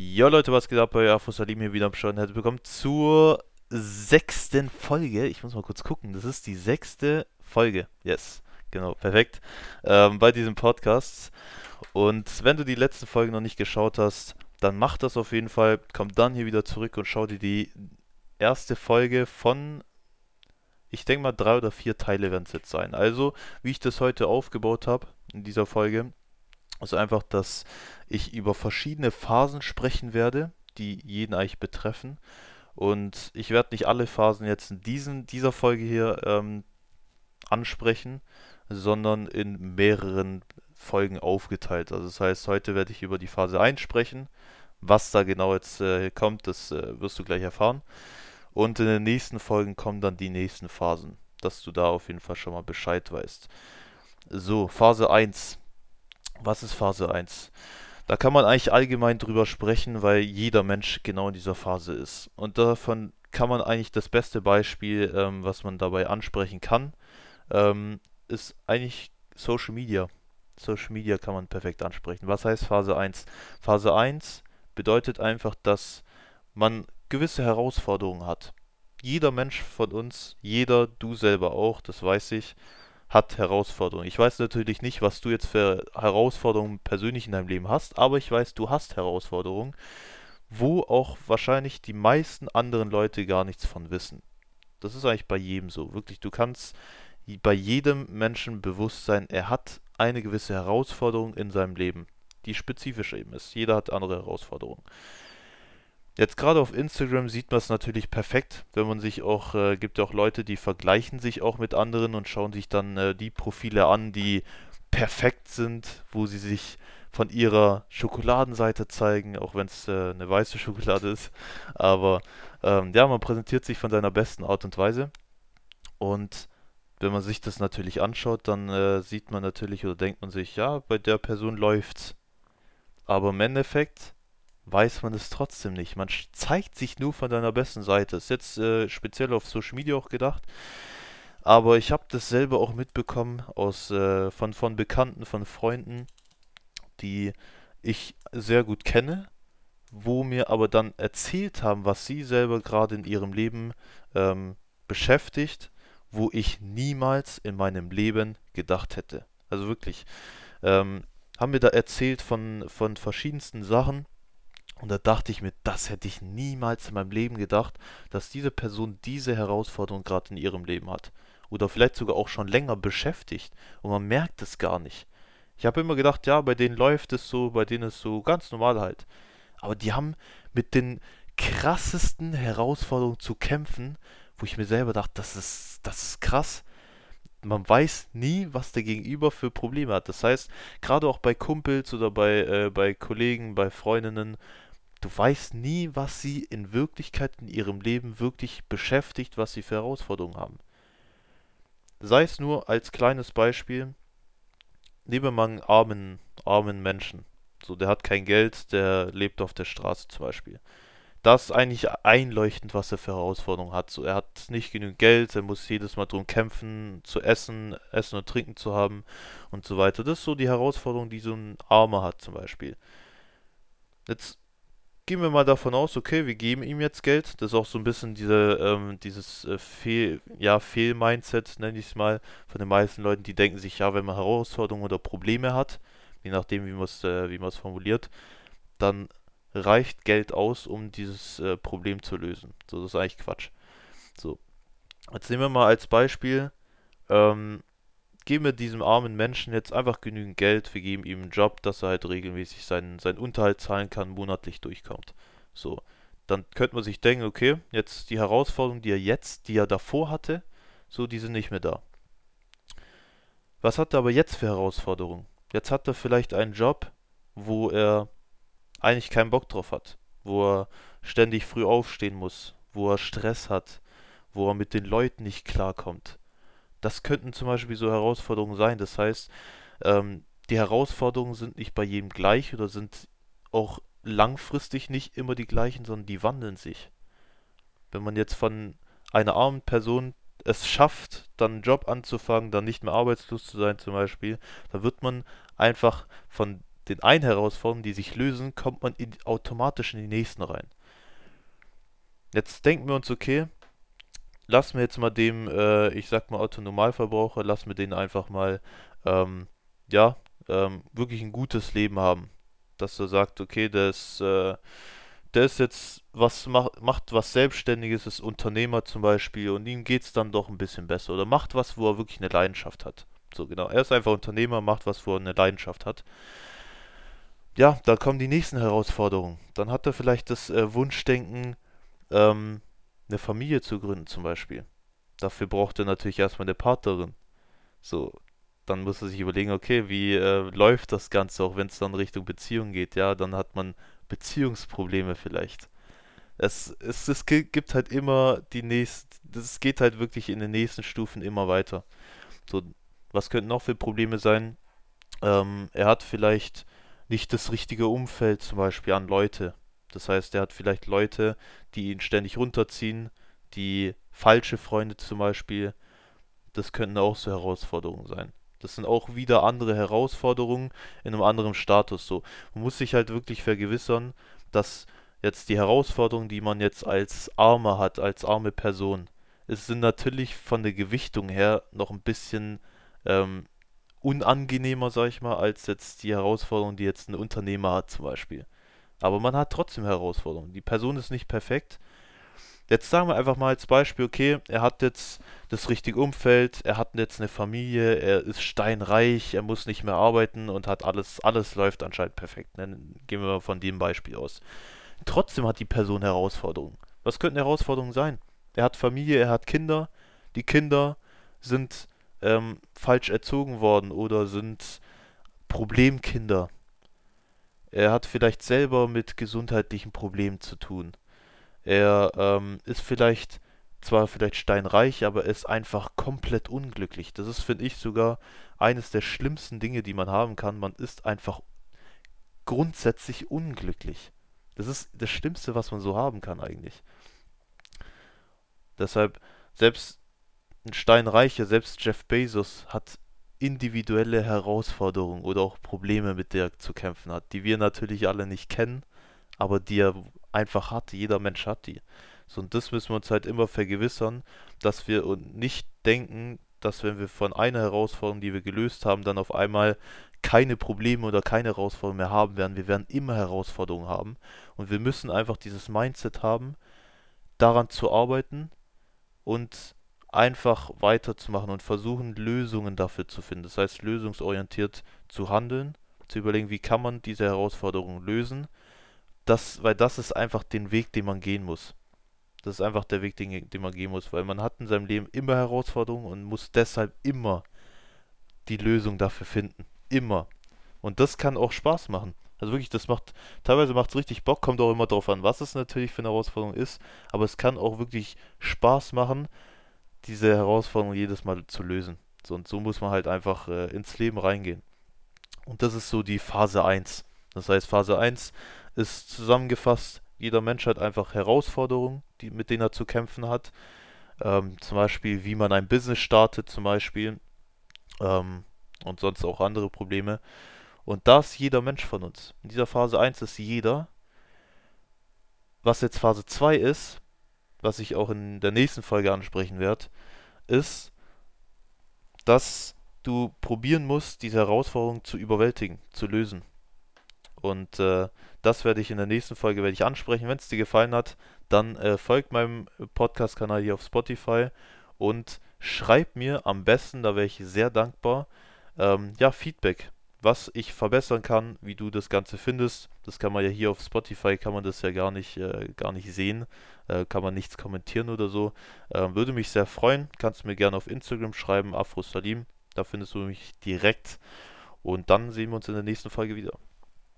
Jo Leute, was geht ab? Euer Afro Salim hier wieder am Start. Herzlich willkommen zur sechsten Folge. Ich muss mal kurz gucken. Das ist die sechste Folge. Yes, genau, perfekt. Ähm, bei diesem Podcast. Und wenn du die letzte Folge noch nicht geschaut hast, dann mach das auf jeden Fall. Komm dann hier wieder zurück und schau dir die erste Folge von, ich denke mal, drei oder vier Teile werden es jetzt sein. Also, wie ich das heute aufgebaut habe in dieser Folge. Also einfach, dass ich über verschiedene Phasen sprechen werde, die jeden eigentlich betreffen. Und ich werde nicht alle Phasen jetzt in diesen, dieser Folge hier ähm, ansprechen, sondern in mehreren Folgen aufgeteilt. Also das heißt, heute werde ich über die Phase 1 sprechen. Was da genau jetzt äh, kommt, das äh, wirst du gleich erfahren. Und in den nächsten Folgen kommen dann die nächsten Phasen, dass du da auf jeden Fall schon mal Bescheid weißt. So, Phase 1. Was ist Phase 1? Da kann man eigentlich allgemein drüber sprechen, weil jeder Mensch genau in dieser Phase ist. Und davon kann man eigentlich das beste Beispiel, ähm, was man dabei ansprechen kann, ähm, ist eigentlich Social Media. Social Media kann man perfekt ansprechen. Was heißt Phase 1? Phase 1 bedeutet einfach, dass man gewisse Herausforderungen hat. Jeder Mensch von uns, jeder, du selber auch, das weiß ich, hat Herausforderungen. Ich weiß natürlich nicht, was du jetzt für Herausforderungen persönlich in deinem Leben hast, aber ich weiß, du hast Herausforderungen, wo auch wahrscheinlich die meisten anderen Leute gar nichts von wissen. Das ist eigentlich bei jedem so. Wirklich, du kannst bei jedem Menschen bewusst sein, er hat eine gewisse Herausforderung in seinem Leben, die spezifisch eben ist. Jeder hat andere Herausforderungen. Jetzt gerade auf Instagram sieht man es natürlich perfekt, wenn man sich auch, äh, gibt auch Leute, die vergleichen sich auch mit anderen und schauen sich dann äh, die Profile an, die perfekt sind, wo sie sich von ihrer Schokoladenseite zeigen, auch wenn es äh, eine weiße Schokolade ist. Aber ähm, ja, man präsentiert sich von seiner besten Art und Weise. Und wenn man sich das natürlich anschaut, dann äh, sieht man natürlich oder denkt man sich, ja, bei der Person läuft's. Aber im Endeffekt weiß man es trotzdem nicht. Man zeigt sich nur von seiner besten Seite. Ist jetzt äh, speziell auf Social Media auch gedacht. Aber ich habe das selber auch mitbekommen aus, äh, von, von Bekannten, von Freunden, die ich sehr gut kenne, wo mir aber dann erzählt haben, was sie selber gerade in ihrem Leben ähm, beschäftigt, wo ich niemals in meinem Leben gedacht hätte. Also wirklich. Ähm, haben mir da erzählt von, von verschiedensten Sachen und da dachte ich mir, das hätte ich niemals in meinem Leben gedacht, dass diese Person diese Herausforderung gerade in ihrem Leben hat. Oder vielleicht sogar auch schon länger beschäftigt. Und man merkt es gar nicht. Ich habe immer gedacht, ja, bei denen läuft es so, bei denen ist es so ganz normal halt. Aber die haben mit den krassesten Herausforderungen zu kämpfen, wo ich mir selber dachte, das ist, das ist krass. Man weiß nie, was der Gegenüber für Probleme hat. Das heißt, gerade auch bei Kumpels oder bei, äh, bei Kollegen, bei Freundinnen, Du weißt nie, was sie in Wirklichkeit in ihrem Leben wirklich beschäftigt, was sie für Herausforderungen haben. Sei es nur als kleines Beispiel, nehmen wir mal einen armen, armen Menschen. So, der hat kein Geld, der lebt auf der Straße zum Beispiel. Das ist eigentlich einleuchtend, was er für Herausforderungen hat. So, er hat nicht genügend Geld, er muss jedes Mal drum kämpfen, zu essen, Essen und Trinken zu haben und so weiter. Das ist so die Herausforderung, die so ein Armer hat zum Beispiel. Jetzt gehen wir mal davon aus, okay, wir geben ihm jetzt Geld. Das ist auch so ein bisschen diese, ähm, dieses äh, Fehl, ja, Fehl-Mindset, nenne ich es mal, von den meisten Leuten, die denken sich, ja, wenn man Herausforderungen oder Probleme hat, je nachdem, wie man es äh, formuliert, dann reicht Geld aus, um dieses äh, Problem zu lösen. So, das ist eigentlich Quatsch. So, jetzt nehmen wir mal als Beispiel, ähm, geben wir diesem armen Menschen jetzt einfach genügend Geld, wir geben ihm einen Job, dass er halt regelmäßig seinen, seinen Unterhalt zahlen kann, monatlich durchkommt. So, dann könnte man sich denken, okay, jetzt die Herausforderungen, die er jetzt, die er davor hatte, so, die sind nicht mehr da. Was hat er aber jetzt für Herausforderungen? Jetzt hat er vielleicht einen Job, wo er eigentlich keinen Bock drauf hat, wo er ständig früh aufstehen muss, wo er Stress hat, wo er mit den Leuten nicht klarkommt das könnten zum Beispiel so Herausforderungen sein. Das heißt, ähm, die Herausforderungen sind nicht bei jedem gleich oder sind auch langfristig nicht immer die gleichen, sondern die wandeln sich. Wenn man jetzt von einer armen Person es schafft, dann einen Job anzufangen, dann nicht mehr arbeitslos zu sein zum Beispiel, dann wird man einfach von den einen Herausforderungen, die sich lösen, kommt man in, automatisch in die nächsten rein. Jetzt denken wir uns, okay, lassen wir jetzt mal dem, äh, ich sag mal Autonormalverbraucher, lassen wir den einfach mal, ähm, ja, ähm, wirklich ein gutes Leben haben. Dass er sagt, okay, der ist, äh, der ist jetzt was macht, macht was Selbstständiges, ist Unternehmer zum Beispiel und ihm geht's dann doch ein bisschen besser oder macht was, wo er wirklich eine Leidenschaft hat. So genau, er ist einfach Unternehmer, macht was, wo er eine Leidenschaft hat. Ja, da kommen die nächsten Herausforderungen. Dann hat er vielleicht das äh, Wunschdenken, ähm, eine Familie zu gründen zum Beispiel. Dafür braucht er natürlich erstmal eine Partnerin. So, dann muss er sich überlegen, okay, wie äh, läuft das Ganze, auch wenn es dann Richtung Beziehung geht, ja, dann hat man Beziehungsprobleme vielleicht. Es, es, es gibt halt immer die nächsten, das geht halt wirklich in den nächsten Stufen immer weiter. So, was könnten noch für Probleme sein? Ähm, er hat vielleicht nicht das richtige Umfeld zum Beispiel an Leute. Das heißt, er hat vielleicht Leute, die ihn ständig runterziehen, die falsche Freunde zum Beispiel. Das könnten auch so Herausforderungen sein. Das sind auch wieder andere Herausforderungen in einem anderen Status so. Man muss sich halt wirklich vergewissern, dass jetzt die Herausforderungen, die man jetzt als Armer hat, als arme Person, es sind natürlich von der Gewichtung her noch ein bisschen ähm, unangenehmer, sag ich mal, als jetzt die Herausforderung, die jetzt ein Unternehmer hat zum Beispiel. Aber man hat trotzdem Herausforderungen. Die Person ist nicht perfekt. Jetzt sagen wir einfach mal als Beispiel, okay, er hat jetzt das richtige Umfeld, er hat jetzt eine Familie, er ist steinreich, er muss nicht mehr arbeiten und hat alles, alles läuft anscheinend perfekt. Dann gehen wir mal von dem Beispiel aus. Trotzdem hat die Person Herausforderungen. Was könnten Herausforderungen sein? Er hat Familie, er hat Kinder. Die Kinder sind ähm, falsch erzogen worden oder sind Problemkinder. Er hat vielleicht selber mit gesundheitlichen Problemen zu tun. Er ähm, ist vielleicht zwar vielleicht steinreich, aber ist einfach komplett unglücklich. Das ist, finde ich, sogar eines der schlimmsten Dinge, die man haben kann. Man ist einfach grundsätzlich unglücklich. Das ist das Schlimmste, was man so haben kann eigentlich. Deshalb, selbst ein Steinreicher, selbst Jeff Bezos hat individuelle Herausforderungen oder auch Probleme, mit der er zu kämpfen hat, die wir natürlich alle nicht kennen, aber die er einfach hat. Jeder Mensch hat die. So, und das müssen wir uns halt immer vergewissern, dass wir nicht denken, dass wenn wir von einer Herausforderung, die wir gelöst haben, dann auf einmal keine Probleme oder keine Herausforderungen mehr haben werden. Wir werden immer Herausforderungen haben. Und wir müssen einfach dieses Mindset haben, daran zu arbeiten und einfach weiterzumachen und versuchen, Lösungen dafür zu finden. Das heißt, lösungsorientiert zu handeln, zu überlegen, wie kann man diese Herausforderungen lösen. Das, weil das ist einfach den Weg, den man gehen muss. Das ist einfach der Weg, den, den man gehen muss, weil man hat in seinem Leben immer Herausforderungen und muss deshalb immer die Lösung dafür finden. Immer. Und das kann auch Spaß machen. Also wirklich, das macht, teilweise macht es richtig Bock, kommt auch immer drauf an, was es natürlich für eine Herausforderung ist, aber es kann auch wirklich Spaß machen, diese Herausforderung jedes Mal zu lösen. So, und so muss man halt einfach äh, ins Leben reingehen. Und das ist so die Phase 1. Das heißt, Phase 1 ist zusammengefasst, jeder Mensch hat einfach Herausforderungen, die, mit denen er zu kämpfen hat. Ähm, zum Beispiel, wie man ein Business startet, zum Beispiel. Ähm, und sonst auch andere Probleme. Und das ist jeder Mensch von uns. In dieser Phase 1 ist jeder. Was jetzt Phase 2 ist, was ich auch in der nächsten Folge ansprechen werde, ist, dass du probieren musst, diese Herausforderung zu überwältigen, zu lösen. Und äh, das werde ich in der nächsten Folge werde ich ansprechen. Wenn es dir gefallen hat, dann äh, folgt meinem Podcast-Kanal hier auf Spotify und schreib mir am besten, da wäre ich sehr dankbar, ähm, ja, Feedback, was ich verbessern kann, wie du das Ganze findest. Das kann man ja hier auf Spotify, kann man das ja gar nicht, äh, gar nicht sehen, äh, kann man nichts kommentieren oder so. Ähm, würde mich sehr freuen. Kannst du mir gerne auf Instagram schreiben, Afro Salim. Da findest du mich direkt. Und dann sehen wir uns in der nächsten Folge wieder.